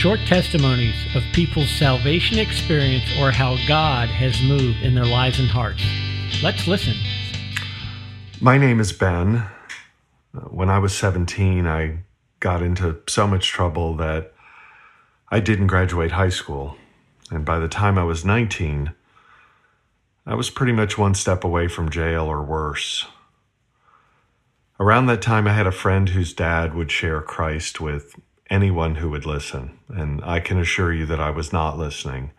short testimonies of people's salvation experience or how God has moved in their lives and hearts. Let's listen. My name is Ben. Uh, when I was 17, I got into so much trouble that I didn't graduate high school. And by the time I was 19, I was pretty much one step away from jail or worse. Around that time, I had a friend whose dad would share Christ with anyone who would listen. And I can assure you that I was not listening.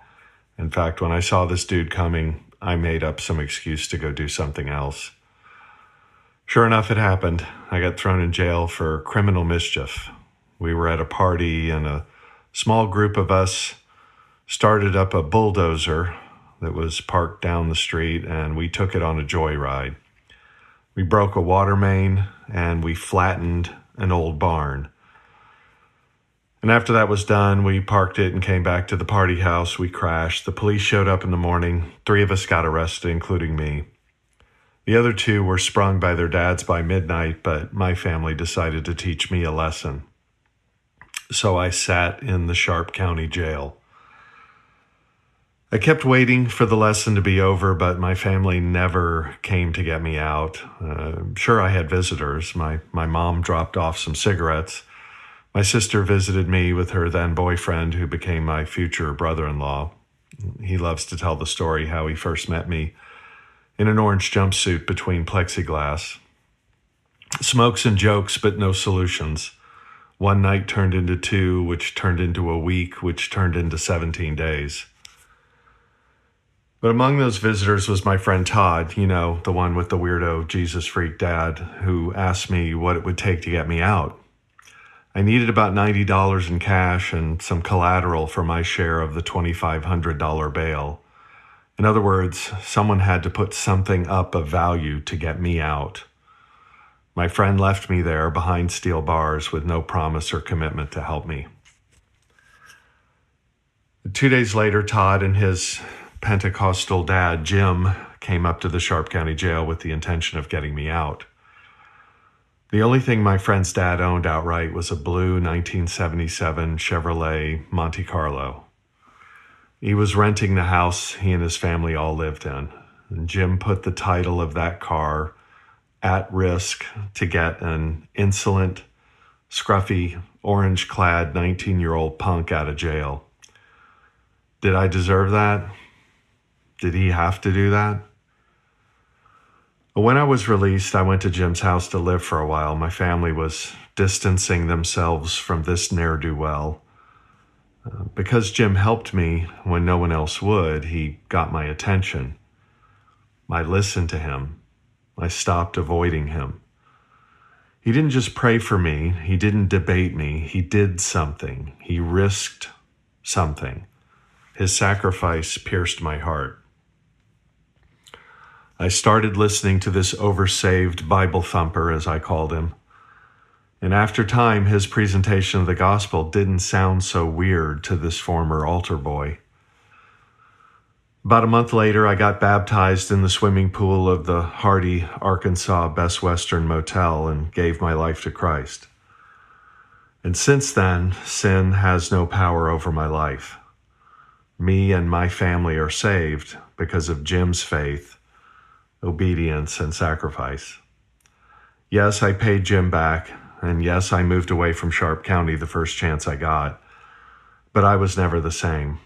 In fact, when I saw this dude coming, I made up some excuse to go do something else. Sure enough, it happened. I got thrown in jail for criminal mischief. We were at a party, and a small group of us started up a bulldozer that was parked down the street, and we took it on a joyride. We broke a water main and we flattened an old barn. And after that was done, we parked it and came back to the party house. We crashed. The police showed up in the morning. Three of us got arrested, including me. The other two were sprung by their dads by midnight, but my family decided to teach me a lesson. So I sat in the Sharp County Jail. I kept waiting for the lesson to be over, but my family never came to get me out. Uh, sure, I had visitors. My, my mom dropped off some cigarettes. My sister visited me with her then boyfriend, who became my future brother in law. He loves to tell the story how he first met me in an orange jumpsuit between plexiglass. Smokes and jokes, but no solutions. One night turned into two, which turned into a week, which turned into 17 days. But among those visitors was my friend Todd, you know, the one with the weirdo Jesus freak dad, who asked me what it would take to get me out. I needed about $90 in cash and some collateral for my share of the $2,500 bail. In other words, someone had to put something up of value to get me out. My friend left me there behind steel bars with no promise or commitment to help me. Two days later, Todd and his Pentecostal dad, Jim, came up to the Sharp County Jail with the intention of getting me out. The only thing my friend's dad owned outright was a blue 1977 Chevrolet Monte Carlo. He was renting the house he and his family all lived in. And Jim put the title of that car at risk to get an insolent, scruffy, orange clad 19 year old punk out of jail. Did I deserve that? Did he have to do that? When I was released, I went to Jim's house to live for a while. My family was distancing themselves from this ne'er do well. Uh, because Jim helped me when no one else would, he got my attention. I listened to him. I stopped avoiding him. He didn't just pray for me, he didn't debate me, he did something. He risked something. His sacrifice pierced my heart. I started listening to this oversaved Bible thumper, as I called him. And after time, his presentation of the gospel didn't sound so weird to this former altar boy. About a month later, I got baptized in the swimming pool of the Hardy, Arkansas Best Western Motel and gave my life to Christ. And since then, sin has no power over my life. Me and my family are saved because of Jim's faith obedience, and sacrifice. Yes, I paid Jim back, and yes, I moved away from Sharp County the first chance I got, but I was never the same.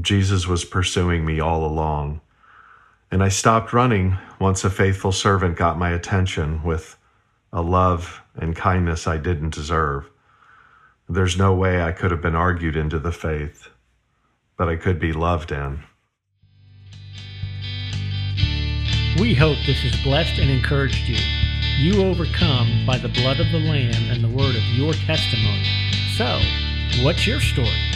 Jesus was pursuing me all along, and I stopped running once a faithful servant got my attention with a love and kindness I didn't deserve. There's no way I could have been argued into the faith, but I could be loved in. We hope this has blessed and encouraged you. You overcome by the blood of the Lamb and the word of your testimony. So, what's your story?